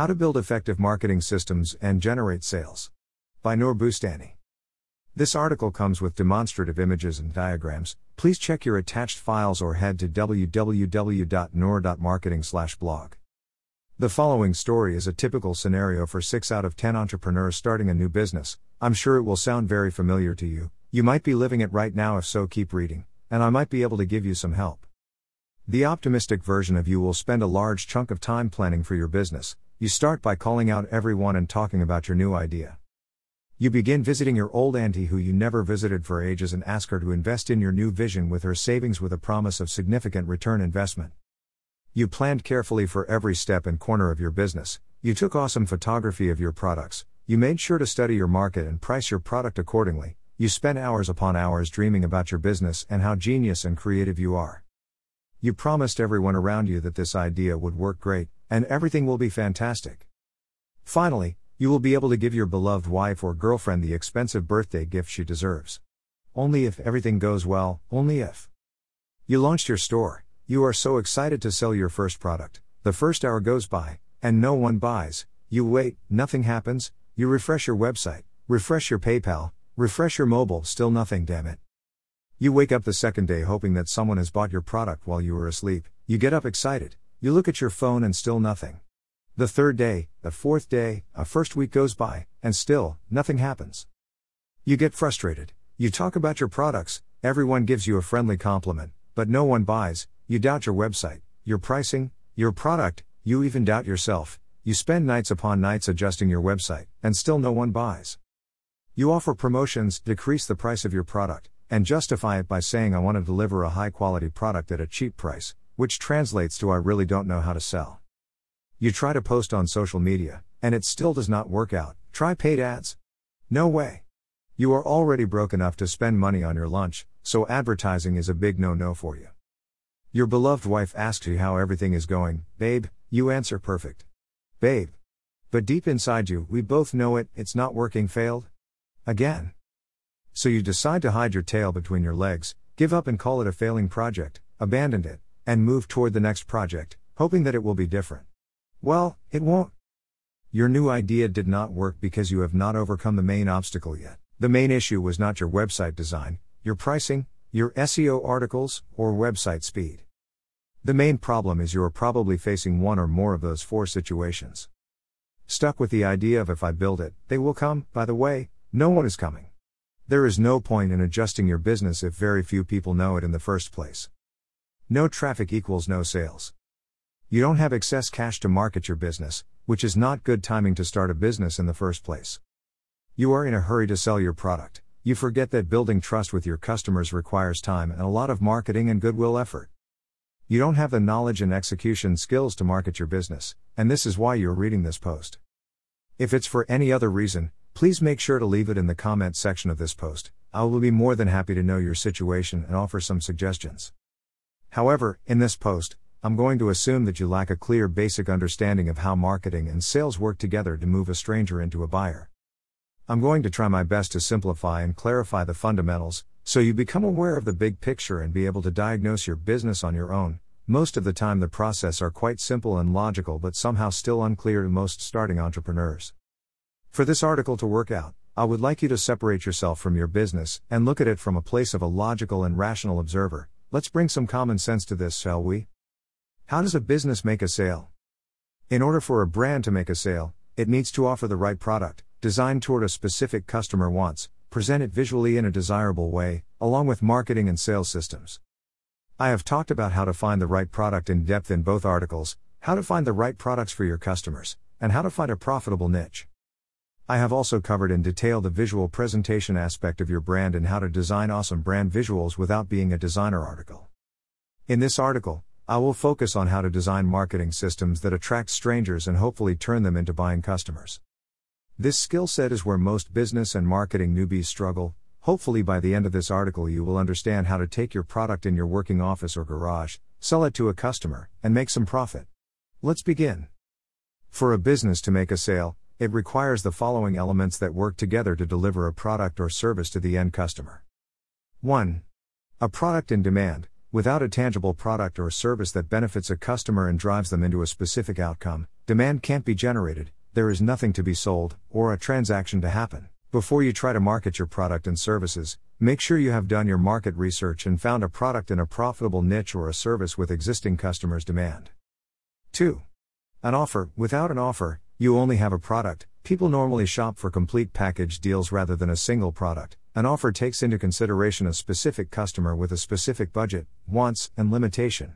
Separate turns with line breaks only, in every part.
How to Build Effective Marketing Systems and Generate Sales. By Nour Boustani. This article comes with demonstrative images and diagrams. Please check your attached files or head to www.nour.marketing/blog. The following story is a typical scenario for 6 out of 10 entrepreneurs starting a new business. I'm sure it will sound very familiar to you. You might be living it right now, if so, keep reading, and I might be able to give you some help. The optimistic version of you will spend a large chunk of time planning for your business. You start by calling out everyone and talking about your new idea. You begin visiting your old auntie who you never visited for ages and ask her to invest in your new vision with her savings with a promise of significant return investment. You planned carefully for every step and corner of your business. You took awesome photography of your products. You made sure to study your market and price your product accordingly. You spent hours upon hours dreaming about your business and how genius and creative you are. You promised everyone around you that this idea would work great, and everything will be fantastic. Finally, you will be able to give your beloved wife or girlfriend the expensive birthday gift she deserves. Only if everything goes well, only if. You launched your store, you are so excited to sell your first product. The first hour goes by, and no one buys. You wait, nothing happens. You refresh your website, refresh your PayPal, refresh your mobile, still nothing, damn it. You wake up the second day hoping that someone has bought your product while you were asleep. You get up excited, you look at your phone and still nothing. The third day, the fourth day, a first week goes by, and still, nothing happens. You get frustrated. You talk about your products, everyone gives you a friendly compliment, but no one buys. You doubt your website, your pricing, your product, you even doubt yourself. You spend nights upon nights adjusting your website, and still no one buys. You offer promotions, decrease the price of your product, and justify it by saying I want to deliver a high quality product at a cheap price, which translates to I really don't know how to sell. You try to post on social media, and it still does not work out. Try paid ads. No way. You are already broke enough to spend money on your lunch, so advertising is a big no no for you. Your beloved wife asks you how everything is going, babe, you answer perfect. Babe. But deep inside you, we both know it, it's not working, failed. Again. So you decide to hide your tail between your legs, give up and call it a failing project, abandon it, and move toward the next project, hoping that it will be different. Well, it won't. Your new idea did not work because you have not overcome the main obstacle yet. The main issue was not your website design, your pricing, your SEO articles, or website speed. The main problem is you are probably facing one or more of those four situations. Stuck with the idea of if I build it, they will come, by the way, no one is coming. There is no point in adjusting your business if very few people know it in the first place. No traffic equals no sales. You don't have excess cash to market your business, which is not good timing to start a business in the first place. You are in a hurry to sell your product. You forget that building trust with your customers requires time and a lot of marketing and goodwill effort. You don't have the knowledge and execution skills to market your business, and this is why you're reading this post. If it's for any other reason, please make sure to leave it in the comment section of this post. I will be more than happy to know your situation and offer some suggestions. However, in this post, I'm going to assume that you lack a clear basic understanding of how marketing and sales work together to move a stranger into a buyer. I'm going to try my best to simplify and clarify the fundamentals, so you become aware of the big picture and be able to diagnose your business on your own. Most of the time, the process are quite simple and logical, but somehow still unclear to most starting entrepreneurs. For this article to work out, I would like you to separate yourself from your business and look at it from a place of a logical and rational observer. Let's bring some common sense to this, shall we? How does a business make a sale? In order for a brand to make a sale, it needs to offer the right product, designed toward a specific customer wants, present it visually in a desirable way, along with marketing and sales systems. I have talked about how to find the right product in depth in both articles, how to find the right products for your customers, and how to find a profitable niche. I have also covered in detail the visual presentation aspect of your brand and how to design awesome brand visuals without being a designer article. In this article, I will focus on how to design marketing systems that attract strangers and hopefully turn them into buying customers. This skill set is where most business and marketing newbies struggle. Hopefully, by the end of this article, you will understand how to take your product in your working office or garage, sell it to a customer, and make some profit. Let's begin. For a business to make a sale, it requires the following elements that work together to deliver a product or service to the end customer. 1. A product in demand, without a tangible product or service that benefits a customer and drives them into a specific outcome, demand can't be generated, there is nothing to be sold, or a transaction to happen. Before you try to market your product and services, make sure you have done your market research and found a product in a profitable niche or a service with existing customers' demand. 2. An offer. Without an offer, you only have a product. People normally shop for complete package deals rather than a single product. An offer takes into consideration a specific customer with a specific budget, wants, and limitation.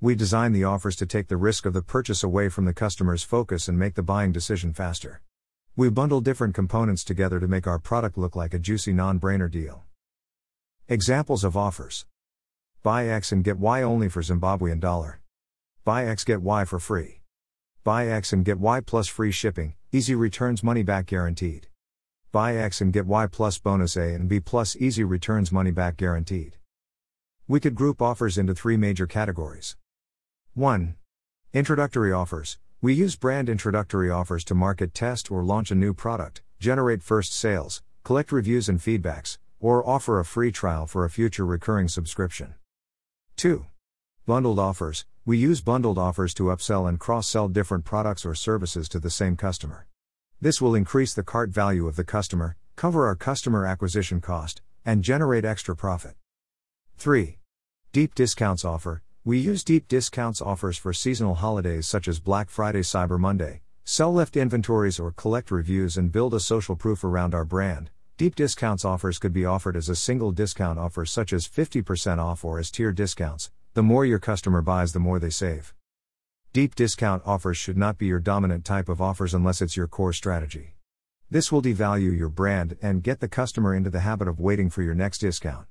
We design the offers to take the risk of the purchase away from the customer's focus and make the buying decision faster. We bundle different components together to make our product look like a juicy non brainer deal. Examples of offers Buy X and get Y only for Zimbabwean dollar. Buy X get Y for free. Buy X and get Y plus free shipping, easy returns money back guaranteed. Buy X and get Y plus bonus A and B plus easy returns money back guaranteed. We could group offers into three major categories. 1. Introductory offers. We use brand introductory offers to market test or launch a new product, generate first sales, collect reviews and feedbacks, or offer a free trial for a future recurring subscription. 2. Bundled offers. We use bundled offers to upsell and cross sell different products or services to the same customer. This will increase the cart value of the customer, cover our customer acquisition cost, and generate extra profit. 3. Deep discounts offer. We use deep discounts offers for seasonal holidays such as Black Friday, Cyber Monday, sell left inventories or collect reviews and build a social proof around our brand. Deep discounts offers could be offered as a single discount offer such as 50% off or as tier discounts. The more your customer buys, the more they save. Deep discount offers should not be your dominant type of offers unless it's your core strategy. This will devalue your brand and get the customer into the habit of waiting for your next discount.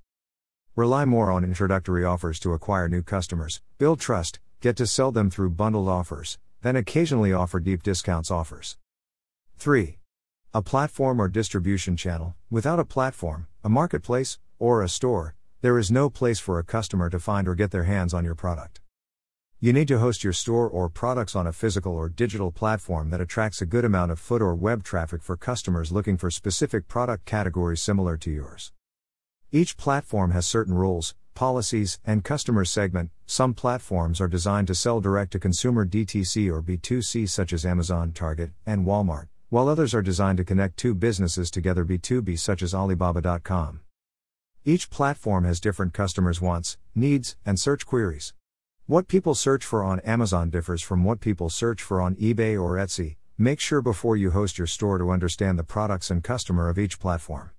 Rely more on introductory offers to acquire new customers, build trust, get to sell them through bundled offers, then occasionally offer deep discounts offers. 3. A platform or distribution channel. Without a platform, a marketplace, or a store, there is no place for a customer to find or get their hands on your product. You need to host your store or products on a physical or digital platform that attracts a good amount of foot or web traffic for customers looking for specific product categories similar to yours. Each platform has certain rules, policies, and customer segment. Some platforms are designed to sell direct to consumer DTC or B2C, such as Amazon, Target, and Walmart, while others are designed to connect two businesses together B2B, such as Alibaba.com. Each platform has different customers' wants, needs, and search queries. What people search for on Amazon differs from what people search for on eBay or Etsy. Make sure before you host your store to understand the products and customer of each platform.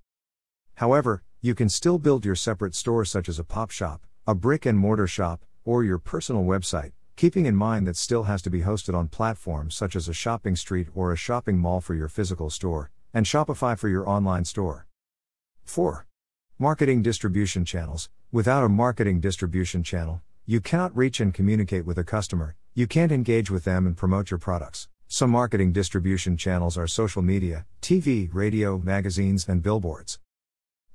However, you can still build your separate store such as a pop shop, a brick and mortar shop, or your personal website, keeping in mind that still has to be hosted on platforms such as a shopping street or a shopping mall for your physical store, and Shopify for your online store. 4. Marketing distribution channels. Without a marketing distribution channel, you cannot reach and communicate with a customer, you can't engage with them and promote your products. Some marketing distribution channels are social media, TV, radio, magazines, and billboards.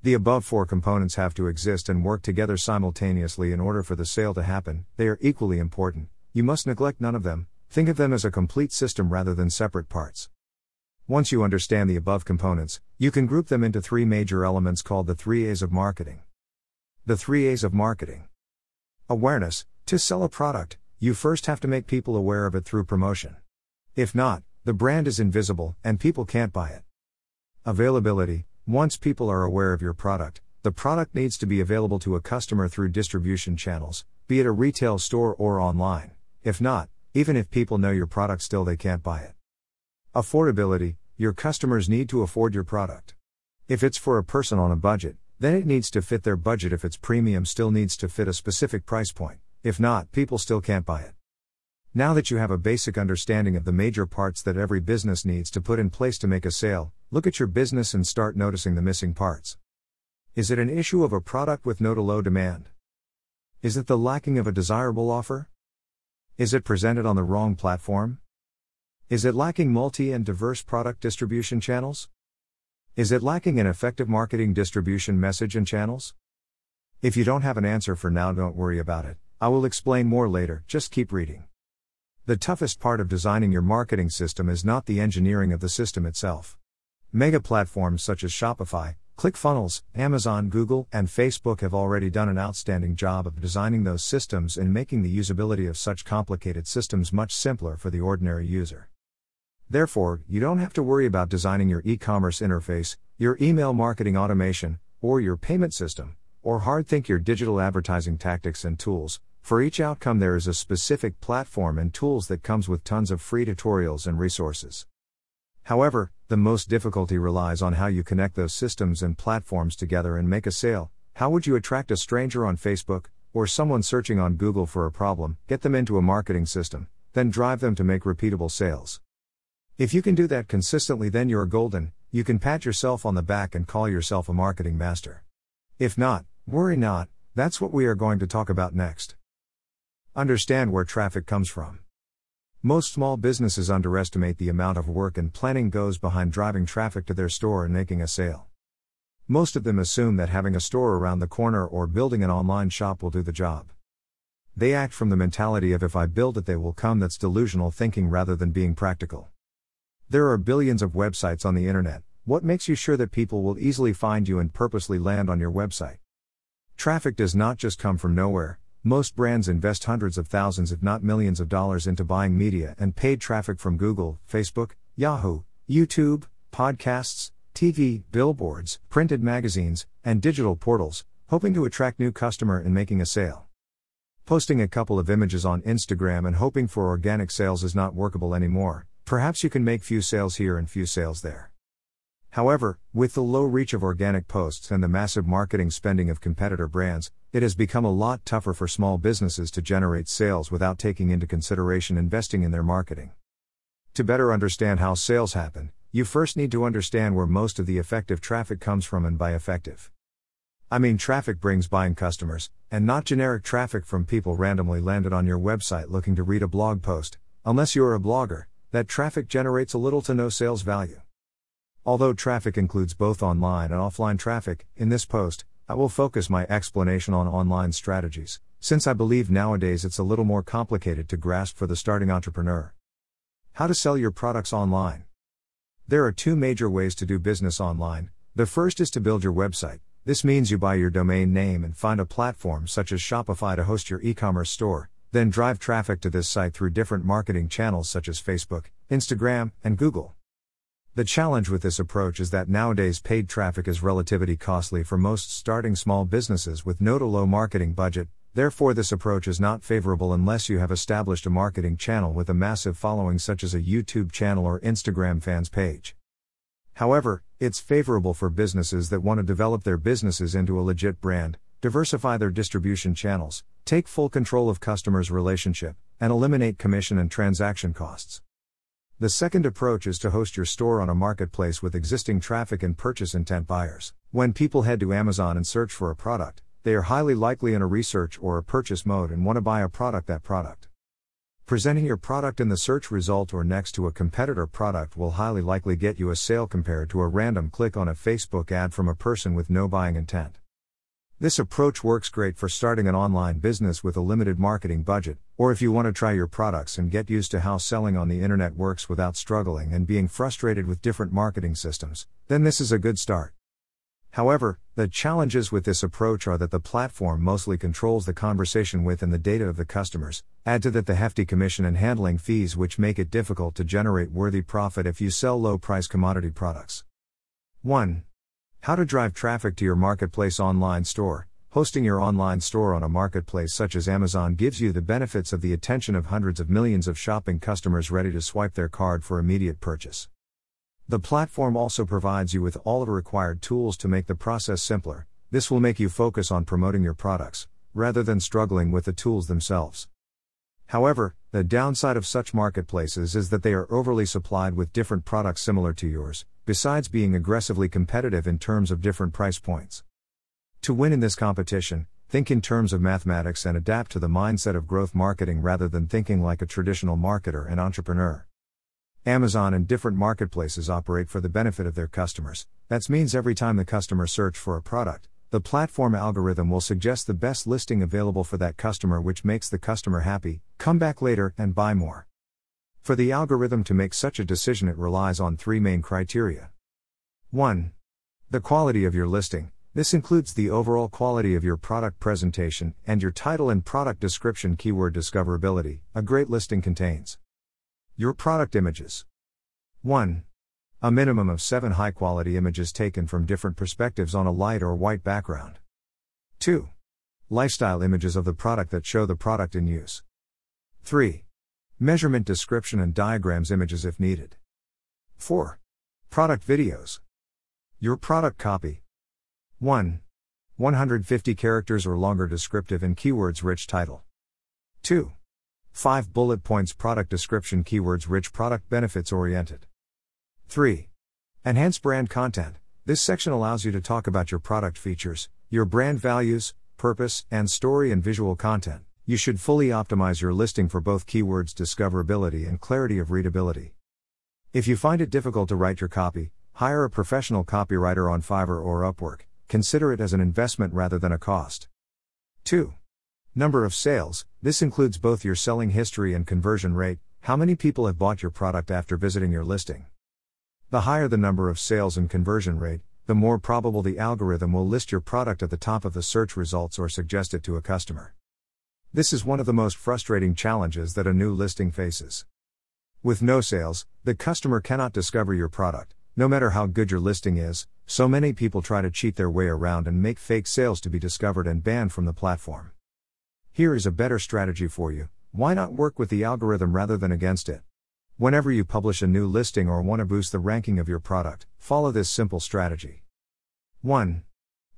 The above four components have to exist and work together simultaneously in order for the sale to happen, they are equally important, you must neglect none of them, think of them as a complete system rather than separate parts. Once you understand the above components, you can group them into three major elements called the three A's of marketing. The three A's of marketing. Awareness To sell a product, you first have to make people aware of it through promotion. If not, the brand is invisible and people can't buy it. Availability Once people are aware of your product, the product needs to be available to a customer through distribution channels, be it a retail store or online. If not, even if people know your product, still they can't buy it. Affordability Your customers need to afford your product. If it's for a person on a budget, then it needs to fit their budget if it's premium still needs to fit a specific price point. If not, people still can't buy it. Now that you have a basic understanding of the major parts that every business needs to put in place to make a sale, look at your business and start noticing the missing parts. Is it an issue of a product with no to low demand? Is it the lacking of a desirable offer? Is it presented on the wrong platform? Is it lacking multi and diverse product distribution channels? Is it lacking an effective marketing distribution message and channels? If you don't have an answer for now, don't worry about it. I will explain more later, just keep reading. The toughest part of designing your marketing system is not the engineering of the system itself. Mega platforms such as Shopify, ClickFunnels, Amazon, Google, and Facebook have already done an outstanding job of designing those systems and making the usability of such complicated systems much simpler for the ordinary user. Therefore, you don't have to worry about designing your e commerce interface, your email marketing automation, or your payment system, or hard think your digital advertising tactics and tools. For each outcome, there is a specific platform and tools that comes with tons of free tutorials and resources. However, the most difficulty relies on how you connect those systems and platforms together and make a sale. How would you attract a stranger on Facebook, or someone searching on Google for a problem, get them into a marketing system, then drive them to make repeatable sales? If you can do that consistently, then you're golden, you can pat yourself on the back and call yourself a marketing master. If not, worry not, that's what we are going to talk about next. Understand where traffic comes from. Most small businesses underestimate the amount of work and planning goes behind driving traffic to their store and making a sale. Most of them assume that having a store around the corner or building an online shop will do the job. They act from the mentality of if I build it, they will come. That's delusional thinking rather than being practical. There are billions of websites on the internet. What makes you sure that people will easily find you and purposely land on your website? Traffic does not just come from nowhere, most brands invest hundreds of thousands, if not millions, of dollars into buying media and paid traffic from Google, Facebook, Yahoo, YouTube, podcasts, TV, billboards, printed magazines, and digital portals, hoping to attract new customer and making a sale. Posting a couple of images on Instagram and hoping for organic sales is not workable anymore. Perhaps you can make few sales here and few sales there. However, with the low reach of organic posts and the massive marketing spending of competitor brands, it has become a lot tougher for small businesses to generate sales without taking into consideration investing in their marketing. To better understand how sales happen, you first need to understand where most of the effective traffic comes from and by effective. I mean, traffic brings buying customers, and not generic traffic from people randomly landed on your website looking to read a blog post, unless you're a blogger, that traffic generates a little to no sales value. Although traffic includes both online and offline traffic, in this post, I will focus my explanation on online strategies, since I believe nowadays it's a little more complicated to grasp for the starting entrepreneur. How to sell your products online. There are two major ways to do business online. The first is to build your website. This means you buy your domain name and find a platform such as Shopify to host your e commerce store, then drive traffic to this site through different marketing channels such as Facebook, Instagram, and Google. The challenge with this approach is that nowadays paid traffic is relatively costly for most starting small businesses with no to low marketing budget, therefore, this approach is not favorable unless you have established a marketing channel with a massive following, such as a YouTube channel or Instagram fans page. However, it's favorable for businesses that want to develop their businesses into a legit brand, diversify their distribution channels, take full control of customers' relationship, and eliminate commission and transaction costs. The second approach is to host your store on a marketplace with existing traffic and purchase intent buyers. When people head to Amazon and search for a product, they are highly likely in a research or a purchase mode and want to buy a product that product. Presenting your product in the search result or next to a competitor product will highly likely get you a sale compared to a random click on a Facebook ad from a person with no buying intent. This approach works great for starting an online business with a limited marketing budget, or if you want to try your products and get used to how selling on the internet works without struggling and being frustrated with different marketing systems, then this is a good start. However, the challenges with this approach are that the platform mostly controls the conversation with and the data of the customers, add to that the hefty commission and handling fees, which make it difficult to generate worthy profit if you sell low price commodity products. 1. How to drive traffic to your marketplace online store. Hosting your online store on a marketplace such as Amazon gives you the benefits of the attention of hundreds of millions of shopping customers ready to swipe their card for immediate purchase. The platform also provides you with all the required tools to make the process simpler. This will make you focus on promoting your products, rather than struggling with the tools themselves. However, the downside of such marketplaces is that they are overly supplied with different products similar to yours, besides being aggressively competitive in terms of different price points. To win in this competition, think in terms of mathematics and adapt to the mindset of growth marketing rather than thinking like a traditional marketer and entrepreneur. Amazon and different marketplaces operate for the benefit of their customers. That means every time the customer search for a product, the platform algorithm will suggest the best listing available for that customer which makes the customer happy, come back later and buy more. For the algorithm to make such a decision, it relies on three main criteria. 1. The quality of your listing. This includes the overall quality of your product presentation and your title and product description keyword discoverability. A great listing contains your product images. 1. A minimum of 7 high quality images taken from different perspectives on a light or white background. 2. Lifestyle images of the product that show the product in use. 3. Measurement description and diagrams images if needed. 4. Product videos. Your product copy. 1. 150 characters or longer descriptive and keywords rich title. 2. 5 bullet points product description keywords rich product benefits oriented. 3. Enhance brand content. This section allows you to talk about your product features, your brand values, purpose, and story and visual content. You should fully optimize your listing for both keywords discoverability and clarity of readability. If you find it difficult to write your copy, hire a professional copywriter on Fiverr or Upwork. Consider it as an investment rather than a cost. 2. Number of sales. This includes both your selling history and conversion rate. How many people have bought your product after visiting your listing? The higher the number of sales and conversion rate, the more probable the algorithm will list your product at the top of the search results or suggest it to a customer. This is one of the most frustrating challenges that a new listing faces. With no sales, the customer cannot discover your product, no matter how good your listing is, so many people try to cheat their way around and make fake sales to be discovered and banned from the platform. Here is a better strategy for you why not work with the algorithm rather than against it? Whenever you publish a new listing or want to boost the ranking of your product, follow this simple strategy. 1.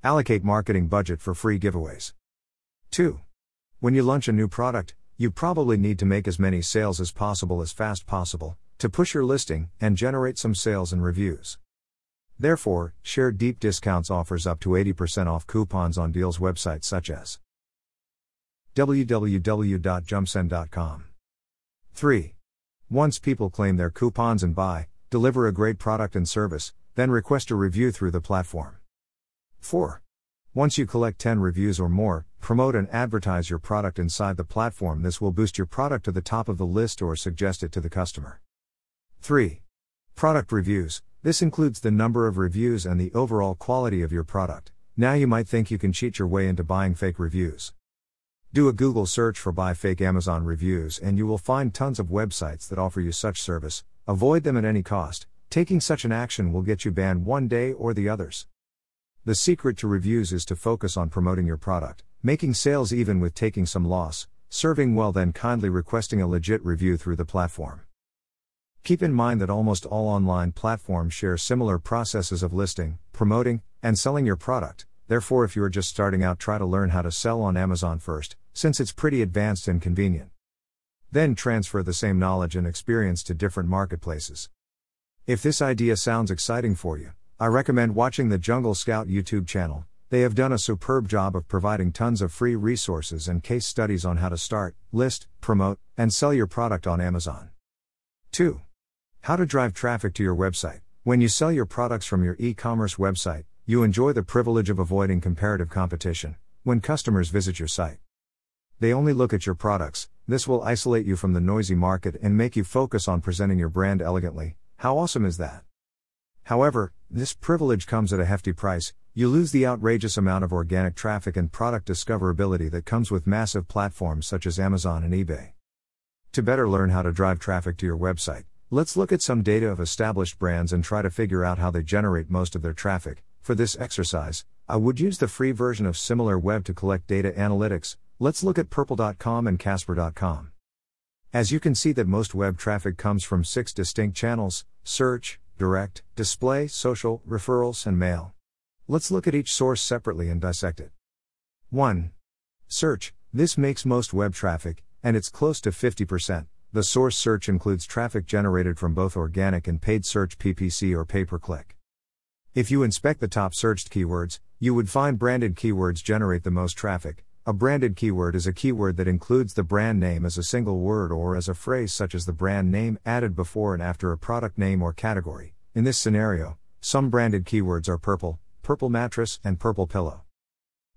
Allocate marketing budget for free giveaways. 2. When you launch a new product, you probably need to make as many sales as possible as fast as possible to push your listing and generate some sales and reviews. Therefore, share deep discounts offers up to 80% off coupons on deals websites such as www.jumpsend.com. 3. Once people claim their coupons and buy, deliver a great product and service, then request a review through the platform. 4. Once you collect 10 reviews or more, promote and advertise your product inside the platform. This will boost your product to the top of the list or suggest it to the customer. 3. Product reviews. This includes the number of reviews and the overall quality of your product. Now you might think you can cheat your way into buying fake reviews. Do a Google search for buy fake Amazon reviews and you will find tons of websites that offer you such service. Avoid them at any cost. Taking such an action will get you banned one day or the others. The secret to reviews is to focus on promoting your product, making sales even with taking some loss, serving well, then kindly requesting a legit review through the platform. Keep in mind that almost all online platforms share similar processes of listing, promoting, and selling your product. Therefore, if you are just starting out, try to learn how to sell on Amazon first, since it's pretty advanced and convenient. Then transfer the same knowledge and experience to different marketplaces. If this idea sounds exciting for you, I recommend watching the Jungle Scout YouTube channel. They have done a superb job of providing tons of free resources and case studies on how to start, list, promote, and sell your product on Amazon. 2. How to drive traffic to your website. When you sell your products from your e commerce website, you enjoy the privilege of avoiding comparative competition when customers visit your site. They only look at your products, this will isolate you from the noisy market and make you focus on presenting your brand elegantly. How awesome is that? However, this privilege comes at a hefty price. You lose the outrageous amount of organic traffic and product discoverability that comes with massive platforms such as Amazon and eBay. To better learn how to drive traffic to your website, let's look at some data of established brands and try to figure out how they generate most of their traffic. For this exercise, I would use the free version of SimilarWeb to collect data analytics, Let's look at purple.com and casper.com. As you can see that most web traffic comes from six distinct channels, search, direct, display, social, referrals, and mail. Let's look at each source separately and dissect it. 1. Search. This makes most web traffic, and it's close to 50%. The source search includes traffic generated from both organic and paid search PPC or pay per click. If you inspect the top searched keywords, you would find branded keywords generate the most traffic, a branded keyword is a keyword that includes the brand name as a single word or as a phrase such as the brand name added before and after a product name or category. In this scenario, some branded keywords are purple, purple mattress, and purple pillow.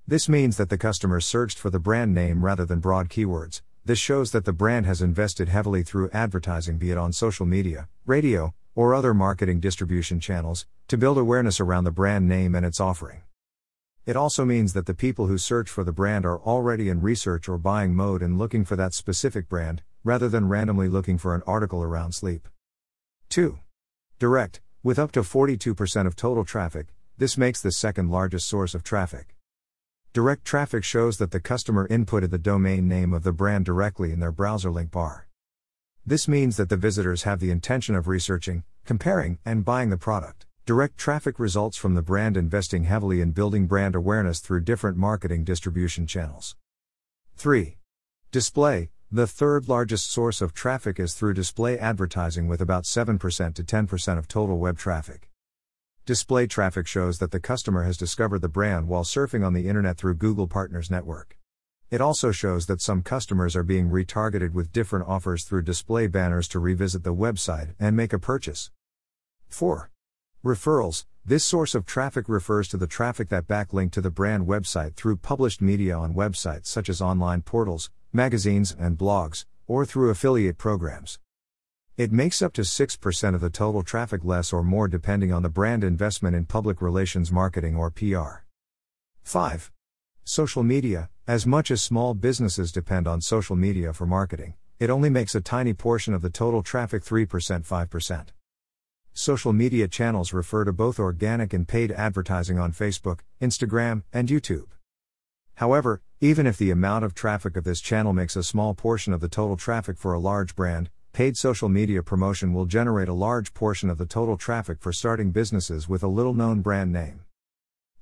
This means that the customer searched for the brand name rather than broad keywords. This shows that the brand has invested heavily through advertising, be it on social media, radio, or other marketing distribution channels, to build awareness around the brand name and its offering. It also means that the people who search for the brand are already in research or buying mode and looking for that specific brand, rather than randomly looking for an article around sleep. 2. Direct, with up to 42% of total traffic, this makes the second largest source of traffic. Direct traffic shows that the customer inputted the domain name of the brand directly in their browser link bar. This means that the visitors have the intention of researching, comparing, and buying the product. Direct traffic results from the brand investing heavily in building brand awareness through different marketing distribution channels. 3. Display The third largest source of traffic is through display advertising with about 7% to 10% of total web traffic. Display traffic shows that the customer has discovered the brand while surfing on the internet through Google Partners Network. It also shows that some customers are being retargeted with different offers through display banners to revisit the website and make a purchase. 4. Referrals This source of traffic refers to the traffic that backlink to the brand website through published media on websites such as online portals, magazines, and blogs, or through affiliate programs. It makes up to 6% of the total traffic, less or more depending on the brand investment in public relations marketing or PR. 5. Social media, as much as small businesses depend on social media for marketing, it only makes a tiny portion of the total traffic 3% 5%. Social media channels refer to both organic and paid advertising on Facebook, Instagram, and YouTube. However, even if the amount of traffic of this channel makes a small portion of the total traffic for a large brand, paid social media promotion will generate a large portion of the total traffic for starting businesses with a little known brand name.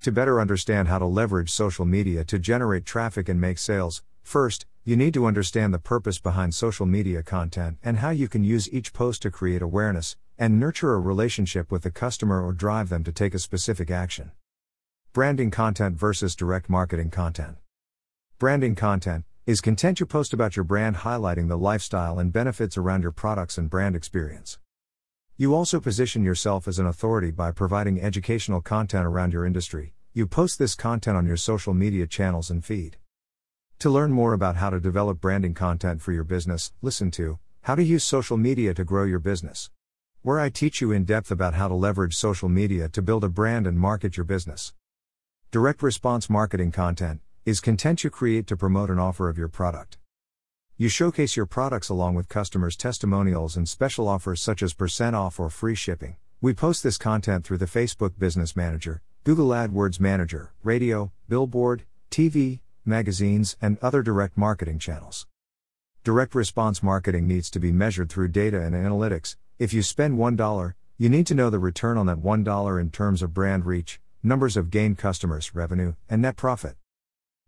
To better understand how to leverage social media to generate traffic and make sales, first, you need to understand the purpose behind social media content and how you can use each post to create awareness and nurture a relationship with the customer or drive them to take a specific action. Branding content versus direct marketing content. Branding content is content you post about your brand highlighting the lifestyle and benefits around your products and brand experience. You also position yourself as an authority by providing educational content around your industry. You post this content on your social media channels and feed. To learn more about how to develop branding content for your business, listen to How to Use Social Media to Grow Your Business, where I teach you in depth about how to leverage social media to build a brand and market your business. Direct response marketing content is content you create to promote an offer of your product. You showcase your products along with customers' testimonials and special offers such as percent off or free shipping. We post this content through the Facebook Business Manager, Google AdWords Manager, radio, billboard, TV, magazines, and other direct marketing channels. Direct response marketing needs to be measured through data and analytics. If you spend $1, you need to know the return on that $1 in terms of brand reach, numbers of gained customers, revenue, and net profit.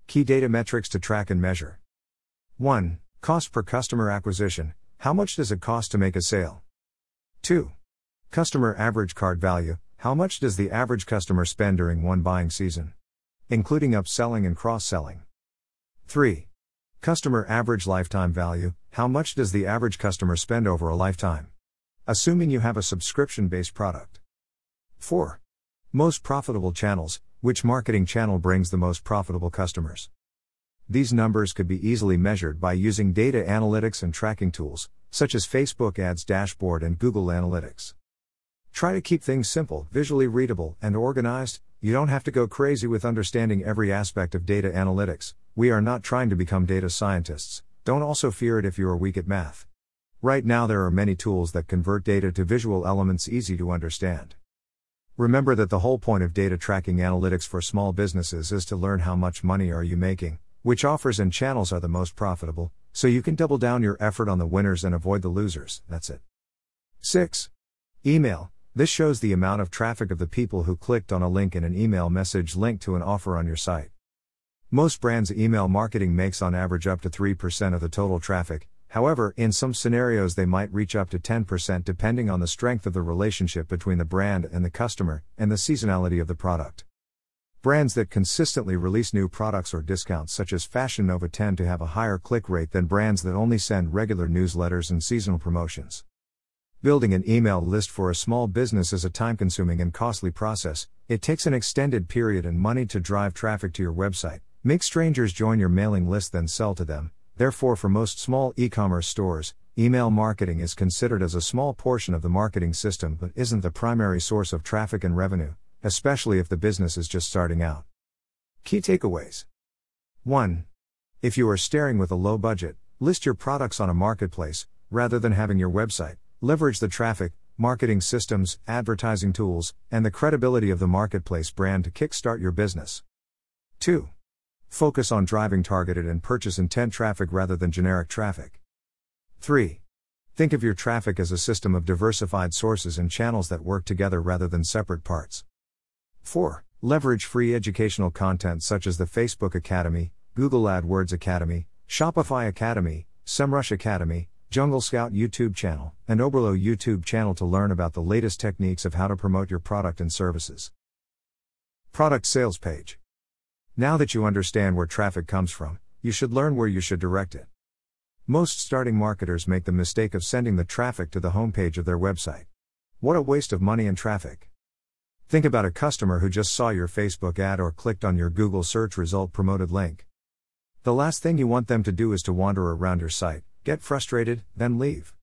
Key data metrics to track and measure. 1. Cost per customer acquisition how much does it cost to make a sale? 2. Customer average cart value how much does the average customer spend during one buying season? Including upselling and cross selling. 3. Customer average lifetime value how much does the average customer spend over a lifetime? Assuming you have a subscription based product. 4. Most profitable channels which marketing channel brings the most profitable customers? These numbers could be easily measured by using data analytics and tracking tools, such as Facebook Ads Dashboard and Google Analytics. Try to keep things simple, visually readable, and organized. You don't have to go crazy with understanding every aspect of data analytics. We are not trying to become data scientists. Don't also fear it if you are weak at math. Right now, there are many tools that convert data to visual elements easy to understand. Remember that the whole point of data tracking analytics for small businesses is to learn how much money are you making, which offers and channels are the most profitable, so you can double down your effort on the winners and avoid the losers. That's it. 6. Email. This shows the amount of traffic of the people who clicked on a link in an email message linked to an offer on your site. Most brands' email marketing makes on average up to 3% of the total traffic, however, in some scenarios they might reach up to 10% depending on the strength of the relationship between the brand and the customer, and the seasonality of the product. Brands that consistently release new products or discounts, such as Fashion Nova, tend to have a higher click rate than brands that only send regular newsletters and seasonal promotions. Building an email list for a small business is a time consuming and costly process. It takes an extended period and money to drive traffic to your website, make strangers join your mailing list, then sell to them. Therefore, for most small e commerce stores, email marketing is considered as a small portion of the marketing system but isn't the primary source of traffic and revenue, especially if the business is just starting out. Key takeaways 1. If you are staring with a low budget, list your products on a marketplace, rather than having your website. Leverage the traffic, marketing systems, advertising tools, and the credibility of the marketplace brand to kickstart your business. 2. Focus on driving targeted and purchase intent traffic rather than generic traffic. 3. Think of your traffic as a system of diversified sources and channels that work together rather than separate parts. 4. Leverage free educational content such as the Facebook Academy, Google AdWords Academy, Shopify Academy, SEMrush Academy, Jungle Scout YouTube channel, and Oberlo YouTube channel to learn about the latest techniques of how to promote your product and services. Product sales page. Now that you understand where traffic comes from, you should learn where you should direct it. Most starting marketers make the mistake of sending the traffic to the homepage of their website. What a waste of money and traffic. Think about a customer who just saw your Facebook ad or clicked on your Google search result promoted link. The last thing you want them to do is to wander around your site, get frustrated, then leave.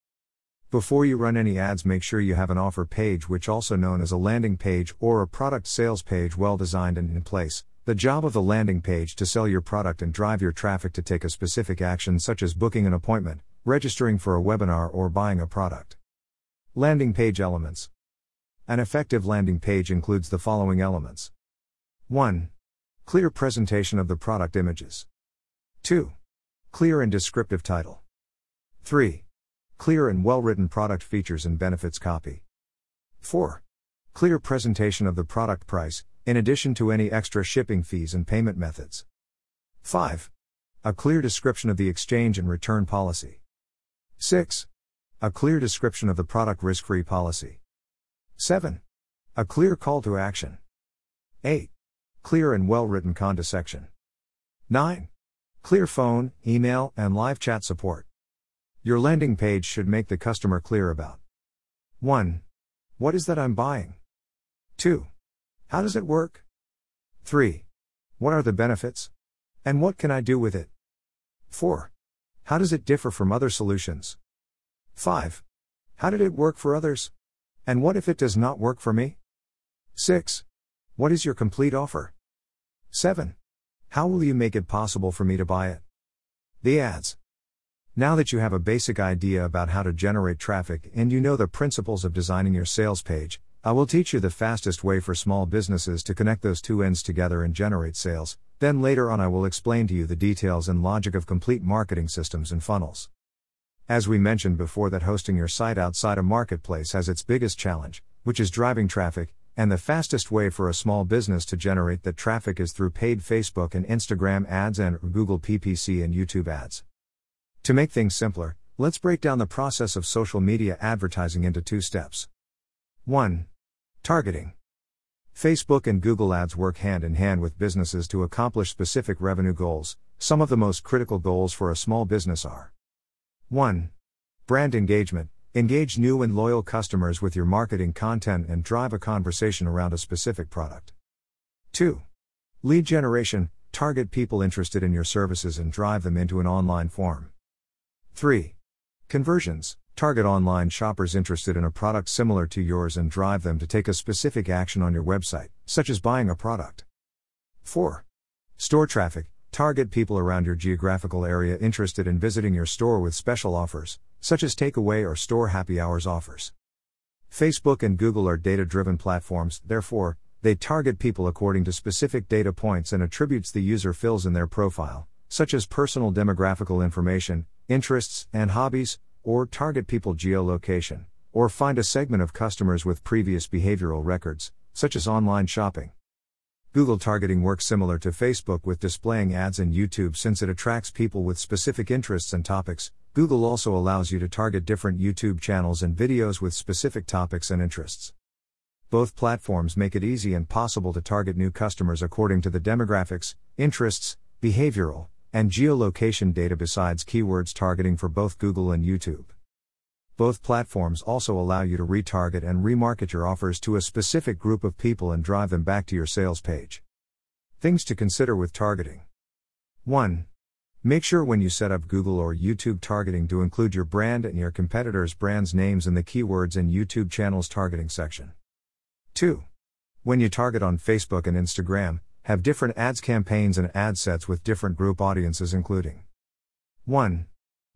Before you run any ads, make sure you have an offer page, which also known as a landing page or a product sales page, well designed and in place, the job of the landing page to sell your product and drive your traffic to take a specific action such as booking an appointment, registering for a webinar or buying a product. Landing page elements. An effective landing page includes the following elements. 1. Clear presentation of the product images. 2. Clear and descriptive title. 3. Clear and well written product features and benefits copy. 4. Clear presentation of the product price, in addition to any extra shipping fees and payment methods. 5. A clear description of the exchange and return policy. 6. A clear description of the product risk free policy. 7. A clear call to action. 8. Clear and well written content section. 9. Clear phone, email, and live chat support. Your landing page should make the customer clear about 1. What is that I'm buying? 2. How does it work? 3. What are the benefits? And what can I do with it? 4. How does it differ from other solutions? 5. How did it work for others? And what if it does not work for me? 6. What is your complete offer? 7. How will you make it possible for me to buy it? The ads. Now that you have a basic idea about how to generate traffic and you know the principles of designing your sales page, I will teach you the fastest way for small businesses to connect those two ends together and generate sales. Then later on, I will explain to you the details and logic of complete marketing systems and funnels. As we mentioned before, that hosting your site outside a marketplace has its biggest challenge, which is driving traffic, and the fastest way for a small business to generate that traffic is through paid Facebook and Instagram ads and Google PPC and YouTube ads. To make things simpler, let's break down the process of social media advertising into two steps. 1. Targeting. Facebook and Google Ads work hand in hand with businesses to accomplish specific revenue goals. Some of the most critical goals for a small business are 1. Brand engagement. Engage new and loyal customers with your marketing content and drive a conversation around a specific product. 2. Lead generation. Target people interested in your services and drive them into an online form. 3. Conversions. Target online shoppers interested in a product similar to yours and drive them to take a specific action on your website, such as buying a product. 4. Store traffic. Target people around your geographical area interested in visiting your store with special offers, such as takeaway or store happy hours offers. Facebook and Google are data driven platforms, therefore, they target people according to specific data points and attributes the user fills in their profile, such as personal demographical information, interests, and hobbies, or target people geolocation, or find a segment of customers with previous behavioral records, such as online shopping. Google targeting works similar to Facebook with displaying ads in YouTube since it attracts people with specific interests and topics. Google also allows you to target different YouTube channels and videos with specific topics and interests. Both platforms make it easy and possible to target new customers according to the demographics, interests, behavioral, and geolocation data besides keywords targeting for both Google and YouTube. Both platforms also allow you to retarget and remarket your offers to a specific group of people and drive them back to your sales page. Things to consider with targeting 1. Make sure when you set up Google or YouTube targeting to include your brand and your competitors' brands' names in the keywords and YouTube channels targeting section. 2. When you target on Facebook and Instagram, have different ads campaigns and ad sets with different group audiences, including 1.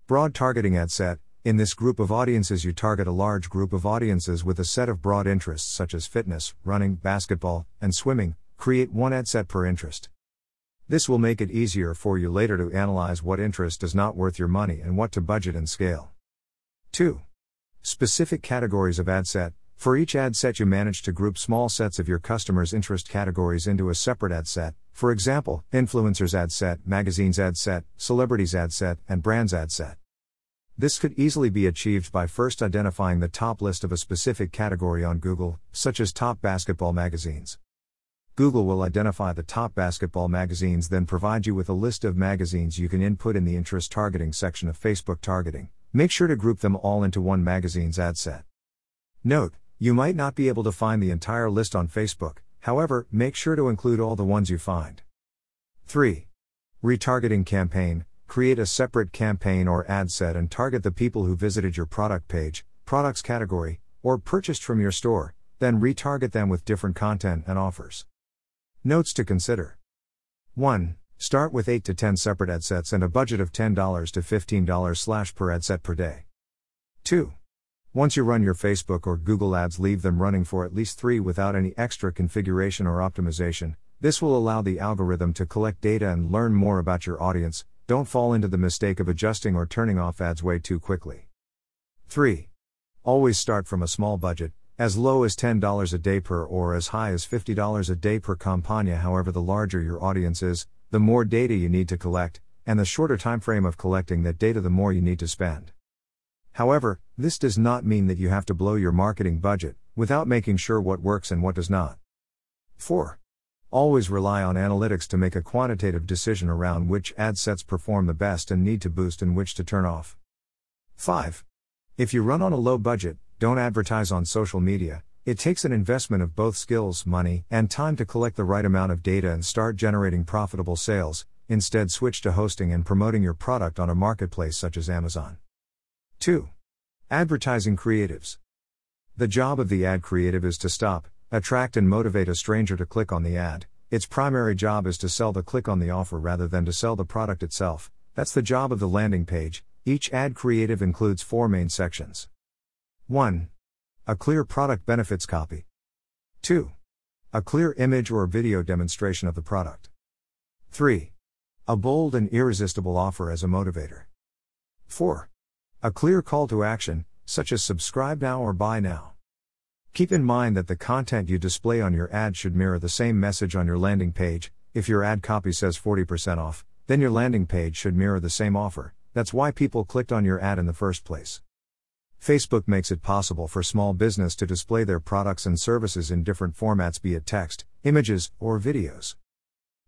Broad targeting ad set. In this group of audiences, you target a large group of audiences with a set of broad interests such as fitness, running, basketball, and swimming. Create one ad set per interest. This will make it easier for you later to analyze what interest is not worth your money and what to budget and scale. 2. Specific categories of ad set. For each ad set, you manage to group small sets of your customers' interest categories into a separate ad set. For example, influencers ad set, magazines ad set, celebrities ad set, and brands ad set. This could easily be achieved by first identifying the top list of a specific category on Google, such as top basketball magazines. Google will identify the top basketball magazines, then provide you with a list of magazines you can input in the interest targeting section of Facebook targeting. Make sure to group them all into one magazine's ad set. Note, you might not be able to find the entire list on Facebook, however, make sure to include all the ones you find. 3. Retargeting campaign Create a separate campaign or ad set and target the people who visited your product page, products category, or purchased from your store, then retarget them with different content and offers. Notes to consider 1. Start with 8 to 10 separate ad sets and a budget of $10 to $15 slash per ad set per day. 2. Once you run your Facebook or Google ads, leave them running for at least 3 without any extra configuration or optimization. This will allow the algorithm to collect data and learn more about your audience. Don't fall into the mistake of adjusting or turning off ads way too quickly. 3. Always start from a small budget, as low as $10 a day per or as high as $50 a day per campagna however the larger your audience is the more data you need to collect and the shorter time frame of collecting that data the more you need to spend however this does not mean that you have to blow your marketing budget without making sure what works and what does not 4 always rely on analytics to make a quantitative decision around which ad sets perform the best and need to boost and which to turn off 5 if you run on a low budget don't advertise on social media. It takes an investment of both skills, money, and time to collect the right amount of data and start generating profitable sales. Instead, switch to hosting and promoting your product on a marketplace such as Amazon. 2. Advertising creatives. The job of the ad creative is to stop, attract, and motivate a stranger to click on the ad. Its primary job is to sell the click on the offer rather than to sell the product itself. That's the job of the landing page. Each ad creative includes four main sections. 1. A clear product benefits copy. 2. A clear image or video demonstration of the product. 3. A bold and irresistible offer as a motivator. 4. A clear call to action, such as subscribe now or buy now. Keep in mind that the content you display on your ad should mirror the same message on your landing page. If your ad copy says 40% off, then your landing page should mirror the same offer. That's why people clicked on your ad in the first place. Facebook makes it possible for small business to display their products and services in different formats, be it text, images, or videos.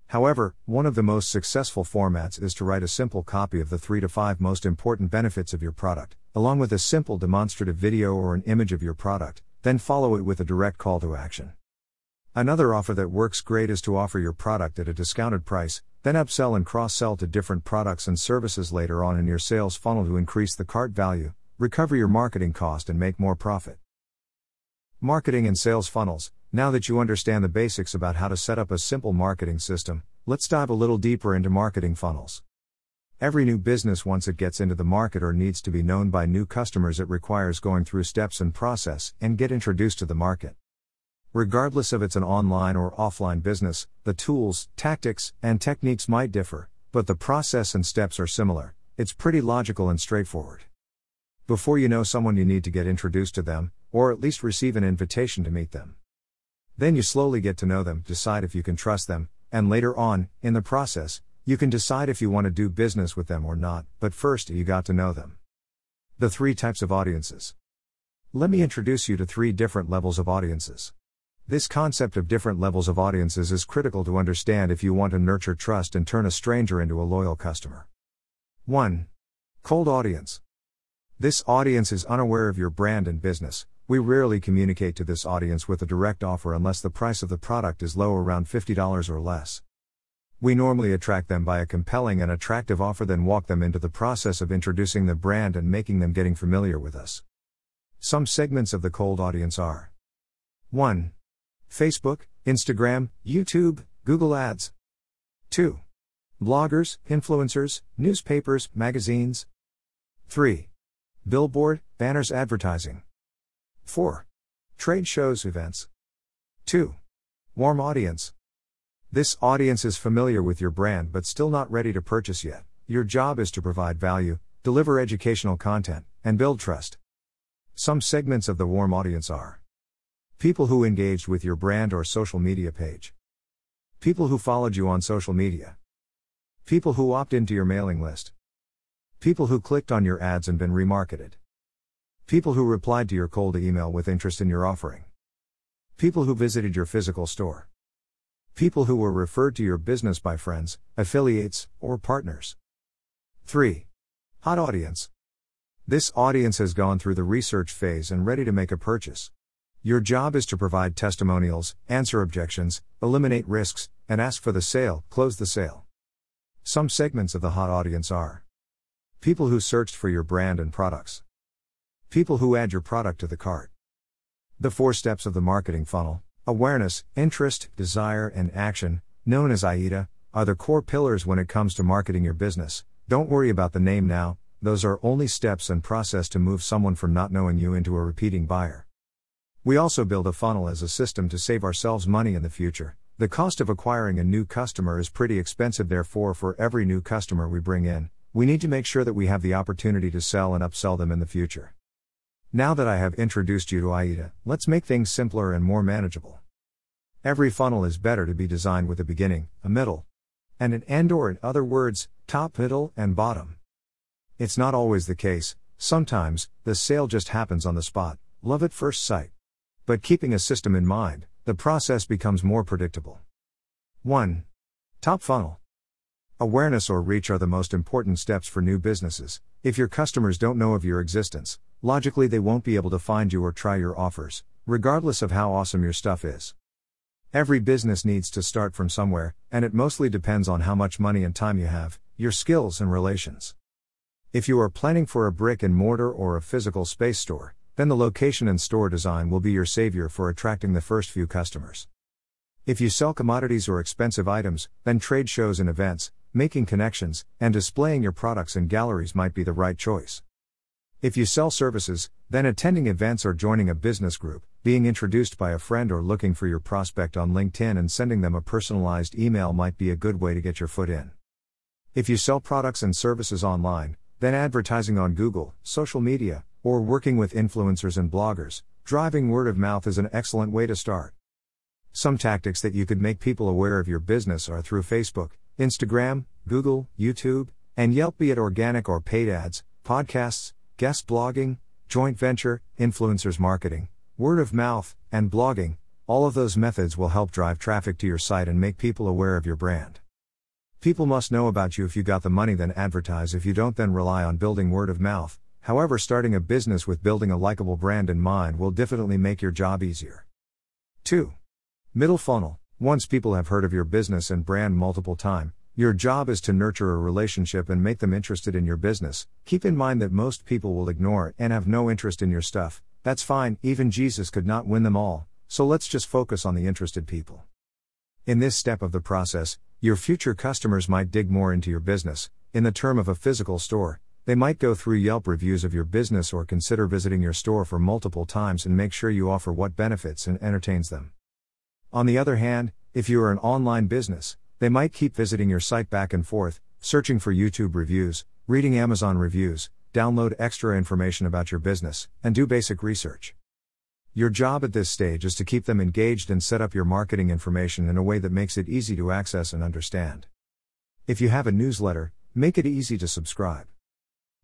However, one of the most successful formats is to write a simple copy of the 3 to 5 most important benefits of your product, along with a simple demonstrative video or an image of your product, then follow it with a direct call to action. Another offer that works great is to offer your product at a discounted price, then upsell and cross sell to different products and services later on in your sales funnel to increase the cart value, recover your marketing cost, and make more profit. Marketing and sales funnels. Now that you understand the basics about how to set up a simple marketing system, let's dive a little deeper into marketing funnels. Every new business, once it gets into the market or needs to be known by new customers, it requires going through steps and process and get introduced to the market. Regardless of it's an online or offline business, the tools, tactics, and techniques might differ, but the process and steps are similar. It's pretty logical and straightforward. Before you know someone, you need to get introduced to them, or at least receive an invitation to meet them. Then you slowly get to know them, decide if you can trust them, and later on, in the process, you can decide if you want to do business with them or not, but first you got to know them. The three types of audiences. Let me introduce you to three different levels of audiences. This concept of different levels of audiences is critical to understand if you want to nurture trust and turn a stranger into a loyal customer. 1. Cold audience. This audience is unaware of your brand and business. We rarely communicate to this audience with a direct offer unless the price of the product is low around $50 or less. We normally attract them by a compelling and attractive offer, then walk them into the process of introducing the brand and making them getting familiar with us. Some segments of the cold audience are 1. Facebook, Instagram, YouTube, Google Ads. 2. Bloggers, influencers, newspapers, magazines. 3. Billboard, banners advertising. 4. Trade shows, events. 2. Warm audience. This audience is familiar with your brand but still not ready to purchase yet. Your job is to provide value, deliver educational content, and build trust. Some segments of the warm audience are people who engaged with your brand or social media page, people who followed you on social media, people who opt into your mailing list, people who clicked on your ads and been remarketed. People who replied to your cold email with interest in your offering. People who visited your physical store. People who were referred to your business by friends, affiliates, or partners. 3. Hot audience. This audience has gone through the research phase and ready to make a purchase. Your job is to provide testimonials, answer objections, eliminate risks, and ask for the sale, close the sale. Some segments of the hot audience are people who searched for your brand and products. People who add your product to the cart. The four steps of the marketing funnel awareness, interest, desire, and action, known as AIDA, are the core pillars when it comes to marketing your business. Don't worry about the name now, those are only steps and process to move someone from not knowing you into a repeating buyer. We also build a funnel as a system to save ourselves money in the future. The cost of acquiring a new customer is pretty expensive, therefore, for every new customer we bring in, we need to make sure that we have the opportunity to sell and upsell them in the future. Now that I have introduced you to AIDA, let's make things simpler and more manageable. Every funnel is better to be designed with a beginning, a middle, and an end, or in other words, top, middle, and bottom. It's not always the case, sometimes, the sale just happens on the spot, love at first sight. But keeping a system in mind, the process becomes more predictable. 1. Top funnel. Awareness or reach are the most important steps for new businesses. If your customers don't know of your existence, logically they won't be able to find you or try your offers, regardless of how awesome your stuff is. Every business needs to start from somewhere, and it mostly depends on how much money and time you have, your skills and relations. If you are planning for a brick and mortar or a physical space store, then the location and store design will be your savior for attracting the first few customers. If you sell commodities or expensive items, then trade shows and events, making connections, and displaying your products in galleries might be the right choice. If you sell services, then attending events or joining a business group, being introduced by a friend or looking for your prospect on LinkedIn and sending them a personalized email might be a good way to get your foot in. If you sell products and services online, then advertising on Google, social media, or working with influencers and bloggers, driving word of mouth is an excellent way to start. Some tactics that you could make people aware of your business are through Facebook, Instagram, Google, YouTube, and Yelp, be it organic or paid ads, podcasts, guest blogging, joint venture, influencers marketing, word of mouth, and blogging, all of those methods will help drive traffic to your site and make people aware of your brand. People must know about you if you got the money, then advertise. If you don't, then rely on building word of mouth. However, starting a business with building a likable brand in mind will definitely make your job easier. 2. Middle funnel. Once people have heard of your business and brand multiple times, your job is to nurture a relationship and make them interested in your business. Keep in mind that most people will ignore it and have no interest in your stuff. That's fine, even Jesus could not win them all, so let's just focus on the interested people. In this step of the process, your future customers might dig more into your business. In the term of a physical store, they might go through Yelp reviews of your business or consider visiting your store for multiple times and make sure you offer what benefits and entertains them. On the other hand, if you are an online business, they might keep visiting your site back and forth, searching for YouTube reviews, reading Amazon reviews, download extra information about your business, and do basic research. Your job at this stage is to keep them engaged and set up your marketing information in a way that makes it easy to access and understand. If you have a newsletter, make it easy to subscribe.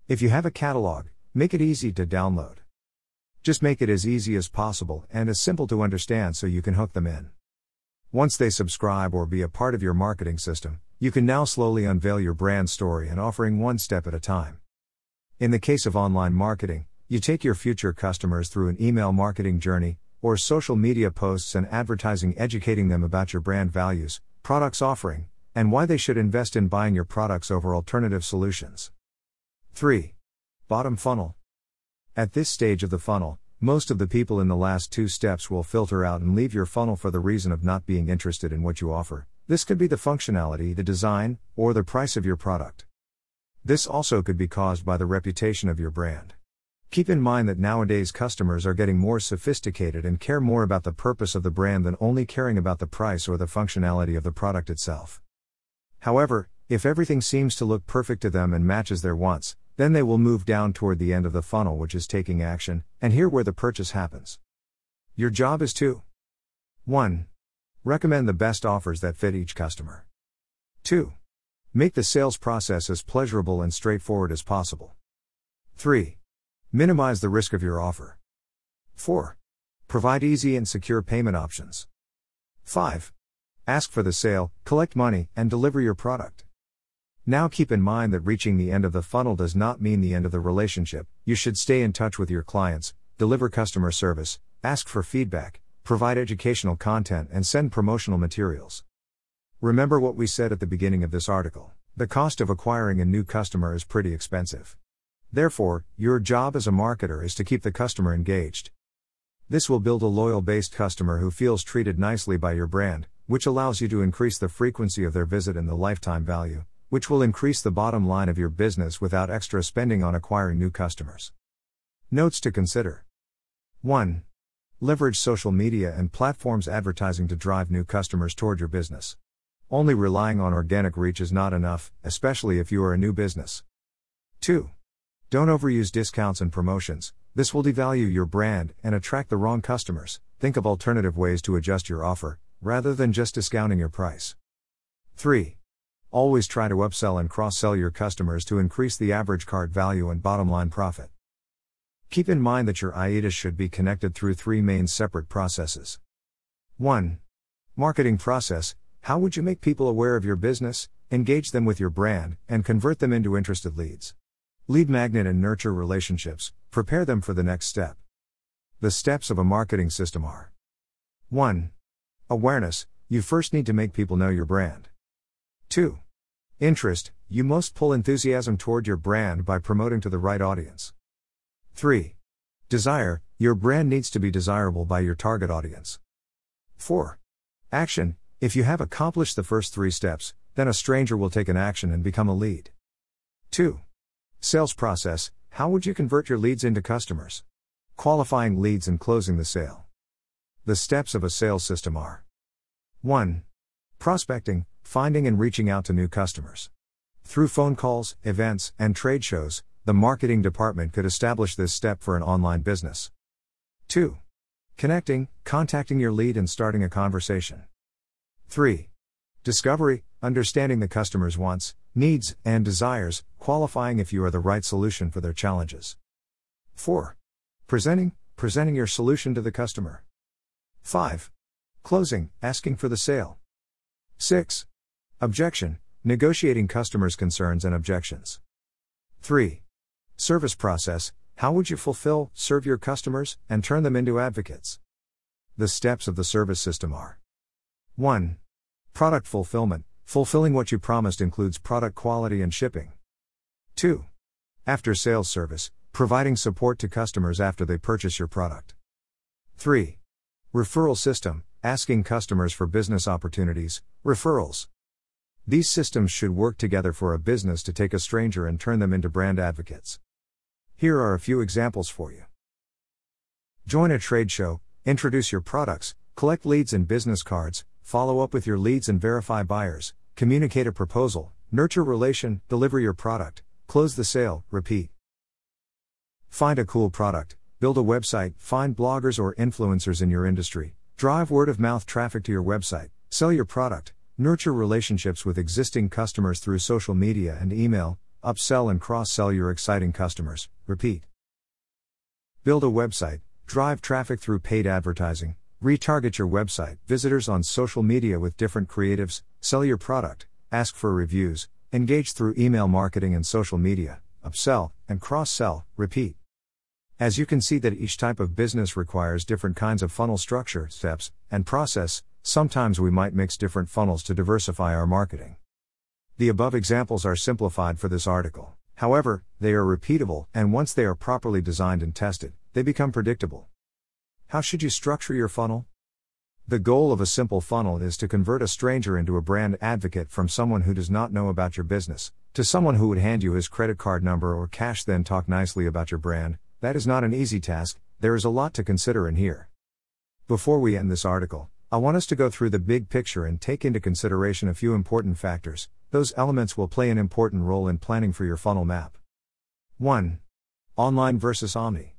If you have a catalog, make it easy to download. Just make it as easy as possible and as simple to understand so you can hook them in. Once they subscribe or be a part of your marketing system, you can now slowly unveil your brand story and offering one step at a time. In the case of online marketing, you take your future customers through an email marketing journey, or social media posts and advertising educating them about your brand values, products offering, and why they should invest in buying your products over alternative solutions. 3. Bottom funnel. At this stage of the funnel, most of the people in the last two steps will filter out and leave your funnel for the reason of not being interested in what you offer. This could be the functionality, the design, or the price of your product. This also could be caused by the reputation of your brand. Keep in mind that nowadays customers are getting more sophisticated and care more about the purpose of the brand than only caring about the price or the functionality of the product itself. However, if everything seems to look perfect to them and matches their wants, then they will move down toward the end of the funnel, which is taking action, and here where the purchase happens. Your job is to 1. Recommend the best offers that fit each customer. 2. Make the sales process as pleasurable and straightforward as possible. 3. Minimize the risk of your offer. 4. Provide easy and secure payment options. 5. Ask for the sale, collect money, and deliver your product. Now keep in mind that reaching the end of the funnel does not mean the end of the relationship. You should stay in touch with your clients, deliver customer service, ask for feedback, provide educational content, and send promotional materials. Remember what we said at the beginning of this article the cost of acquiring a new customer is pretty expensive. Therefore, your job as a marketer is to keep the customer engaged. This will build a loyal based customer who feels treated nicely by your brand, which allows you to increase the frequency of their visit and the lifetime value which will increase the bottom line of your business without extra spending on acquiring new customers. Notes to consider 1. Leverage social media and platforms advertising to drive new customers toward your business. Only relying on organic reach is not enough, especially if you are a new business. 2. Don't overuse discounts and promotions, this will devalue your brand and attract the wrong customers. Think of alternative ways to adjust your offer, rather than just discounting your price. 3. Always try to upsell and cross sell your customers to increase the average cart value and bottom line profit. Keep in mind that your AIDA should be connected through three main separate processes. 1. Marketing process How would you make people aware of your business, engage them with your brand, and convert them into interested leads? Lead magnet and nurture relationships, prepare them for the next step. The steps of a marketing system are 1. Awareness You first need to make people know your brand. 2. Interest, you must pull enthusiasm toward your brand by promoting to the right audience. 3. Desire, your brand needs to be desirable by your target audience. 4. Action, if you have accomplished the first three steps, then a stranger will take an action and become a lead. 2. Sales process, how would you convert your leads into customers? Qualifying leads and closing the sale. The steps of a sales system are 1. Prospecting, finding and reaching out to new customers. Through phone calls, events, and trade shows, the marketing department could establish this step for an online business. 2. Connecting, contacting your lead and starting a conversation. 3. Discovery, understanding the customer's wants, needs, and desires, qualifying if you are the right solution for their challenges. 4. Presenting, presenting your solution to the customer. 5. Closing, asking for the sale. 6. Objection Negotiating customers' concerns and objections. 3. Service process How would you fulfill, serve your customers, and turn them into advocates? The steps of the service system are 1. Product fulfillment Fulfilling what you promised includes product quality and shipping. 2. After sales service Providing support to customers after they purchase your product. 3. Referral system Asking customers for business opportunities, referrals. These systems should work together for a business to take a stranger and turn them into brand advocates. Here are a few examples for you. Join a trade show, introduce your products, collect leads and business cards, follow up with your leads and verify buyers, communicate a proposal, nurture relation, deliver your product, close the sale, repeat. Find a cool product, build a website, find bloggers or influencers in your industry, Drive word of mouth traffic to your website, sell your product, nurture relationships with existing customers through social media and email, upsell and cross sell your exciting customers. Repeat. Build a website, drive traffic through paid advertising, retarget your website visitors on social media with different creatives, sell your product, ask for reviews, engage through email marketing and social media, upsell, and cross sell. Repeat. As you can see that each type of business requires different kinds of funnel structure, steps, and process, sometimes we might mix different funnels to diversify our marketing. The above examples are simplified for this article. However, they are repeatable, and once they are properly designed and tested, they become predictable. How should you structure your funnel? The goal of a simple funnel is to convert a stranger into a brand advocate from someone who does not know about your business, to someone who would hand you his credit card number or cash then talk nicely about your brand. That is not an easy task, there is a lot to consider in here. Before we end this article, I want us to go through the big picture and take into consideration a few important factors. Those elements will play an important role in planning for your funnel map. 1. Online versus Omni.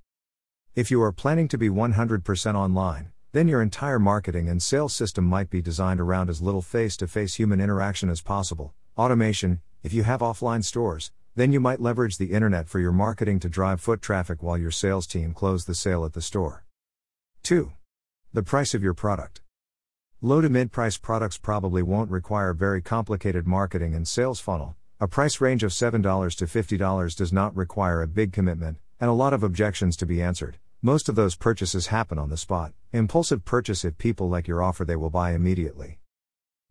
If you are planning to be 100% online, then your entire marketing and sales system might be designed around as little face to face human interaction as possible. Automation, if you have offline stores, then you might leverage the internet for your marketing to drive foot traffic while your sales team close the sale at the store. 2. The price of your product. Low to mid price products probably won't require very complicated marketing and sales funnel. A price range of $7 to $50 does not require a big commitment, and a lot of objections to be answered. Most of those purchases happen on the spot. Impulsive purchase if people like your offer, they will buy immediately.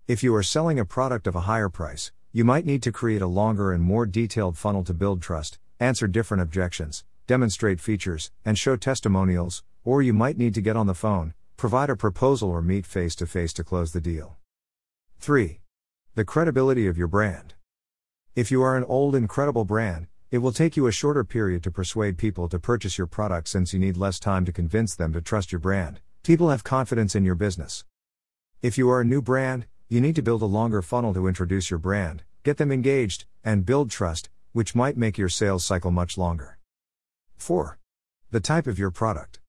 If you are selling a product of a higher price, you might need to create a longer and more detailed funnel to build trust, answer different objections, demonstrate features, and show testimonials, or you might need to get on the phone, provide a proposal, or meet face to face to close the deal. 3. The credibility of your brand. If you are an old, incredible brand, it will take you a shorter period to persuade people to purchase your product since you need less time to convince them to trust your brand. People have confidence in your business. If you are a new brand, you need to build a longer funnel to introduce your brand, get them engaged, and build trust, which might make your sales cycle much longer. 4. The type of your product.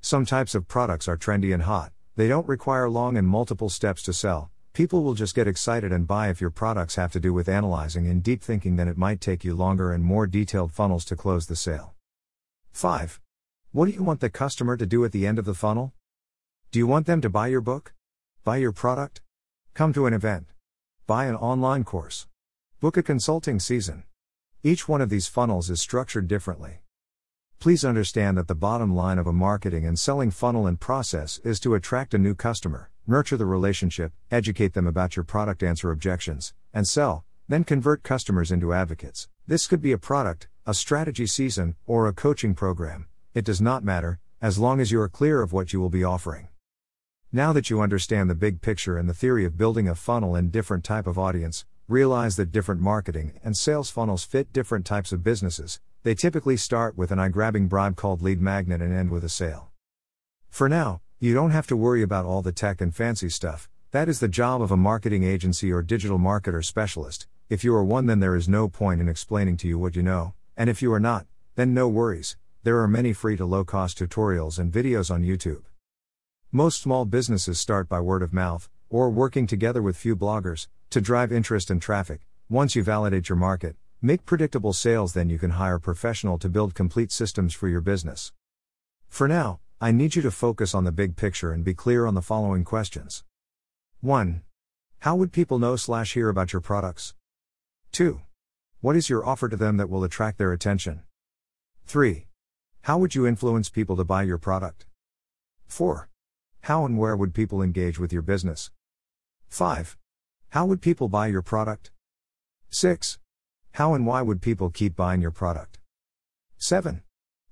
Some types of products are trendy and hot, they don't require long and multiple steps to sell, People will just get excited and buy if your products have to do with analyzing and deep thinking, then it might take you longer and more detailed funnels to close the sale. 5. What do you want the customer to do at the end of the funnel? Do you want them to buy your book? Buy your product? Come to an event? Buy an online course? Book a consulting season? Each one of these funnels is structured differently. Please understand that the bottom line of a marketing and selling funnel and process is to attract a new customer, nurture the relationship, educate them about your product, answer objections, and sell, then convert customers into advocates. This could be a product, a strategy season, or a coaching program. It does not matter, as long as you are clear of what you will be offering. Now that you understand the big picture and the theory of building a funnel and different type of audience, realize that different marketing and sales funnels fit different types of businesses, they typically start with an eye grabbing bribe called lead magnet and end with a sale. For now, you don't have to worry about all the tech and fancy stuff, that is the job of a marketing agency or digital marketer specialist. If you are one, then there is no point in explaining to you what you know, and if you are not, then no worries, there are many free to low cost tutorials and videos on YouTube. Most small businesses start by word of mouth, or working together with few bloggers, to drive interest and traffic. Once you validate your market, Make predictable sales, then you can hire professional to build complete systems for your business. For now, I need you to focus on the big picture and be clear on the following questions. 1. How would people know slash hear about your products? 2. What is your offer to them that will attract their attention? 3. How would you influence people to buy your product? 4. How and where would people engage with your business? 5. How would people buy your product? 6. How and why would people keep buying your product? 7.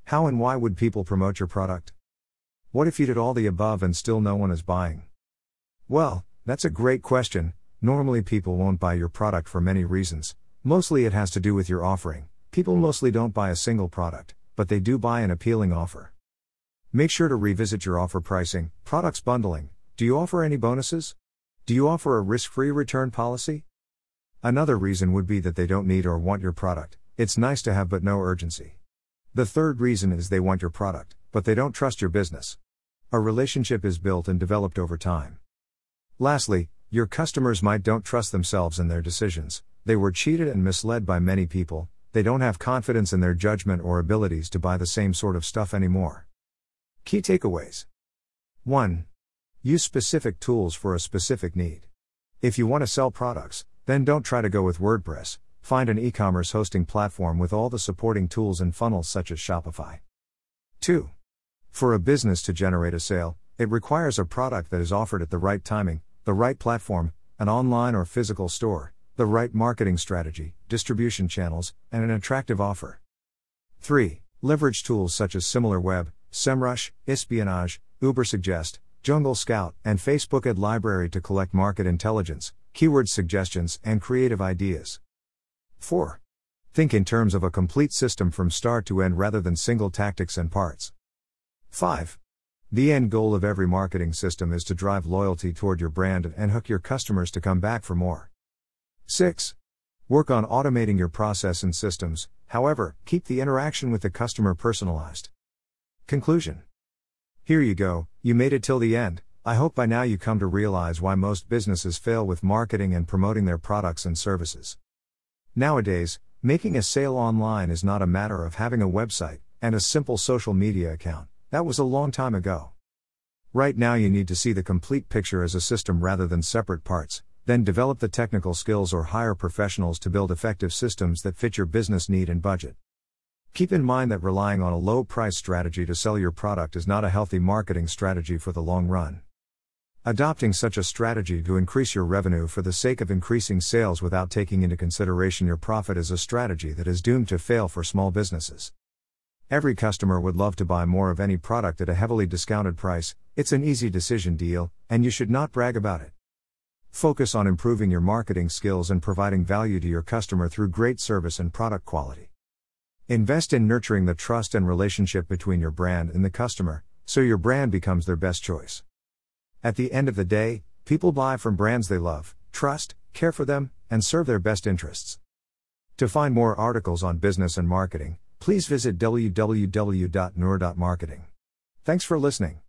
How and why would people promote your product? What if you did all the above and still no one is buying? Well, that's a great question. Normally, people won't buy your product for many reasons. Mostly, it has to do with your offering. People mostly don't buy a single product, but they do buy an appealing offer. Make sure to revisit your offer pricing, products bundling. Do you offer any bonuses? Do you offer a risk free return policy? Another reason would be that they don't need or want your product, it's nice to have but no urgency. The third reason is they want your product, but they don't trust your business. A relationship is built and developed over time. Lastly, your customers might don't trust themselves in their decisions, they were cheated and misled by many people, they don't have confidence in their judgment or abilities to buy the same sort of stuff anymore. Key takeaways 1. Use specific tools for a specific need. If you want to sell products, then don't try to go with WordPress, find an e commerce hosting platform with all the supporting tools and funnels such as Shopify. 2. For a business to generate a sale, it requires a product that is offered at the right timing, the right platform, an online or physical store, the right marketing strategy, distribution channels, and an attractive offer. 3. Leverage tools such as SimilarWeb, SEMrush, Espionage, Ubersuggest, Jungle Scout, and Facebook Ad Library to collect market intelligence, keyword suggestions, and creative ideas. 4. Think in terms of a complete system from start to end rather than single tactics and parts. 5. The end goal of every marketing system is to drive loyalty toward your brand and hook your customers to come back for more. 6. Work on automating your process and systems, however, keep the interaction with the customer personalized. Conclusion Here you go, you made it till the end. I hope by now you come to realize why most businesses fail with marketing and promoting their products and services. Nowadays, making a sale online is not a matter of having a website and a simple social media account. That was a long time ago. Right now, you need to see the complete picture as a system rather than separate parts, then develop the technical skills or hire professionals to build effective systems that fit your business need and budget. Keep in mind that relying on a low price strategy to sell your product is not a healthy marketing strategy for the long run. Adopting such a strategy to increase your revenue for the sake of increasing sales without taking into consideration your profit is a strategy that is doomed to fail for small businesses. Every customer would love to buy more of any product at a heavily discounted price, it's an easy decision deal, and you should not brag about it. Focus on improving your marketing skills and providing value to your customer through great service and product quality. Invest in nurturing the trust and relationship between your brand and the customer, so your brand becomes their best choice. At the end of the day, people buy from brands they love, trust, care for them, and serve their best interests. To find more articles on business and marketing, please visit www.nour.marketing. Thanks for listening.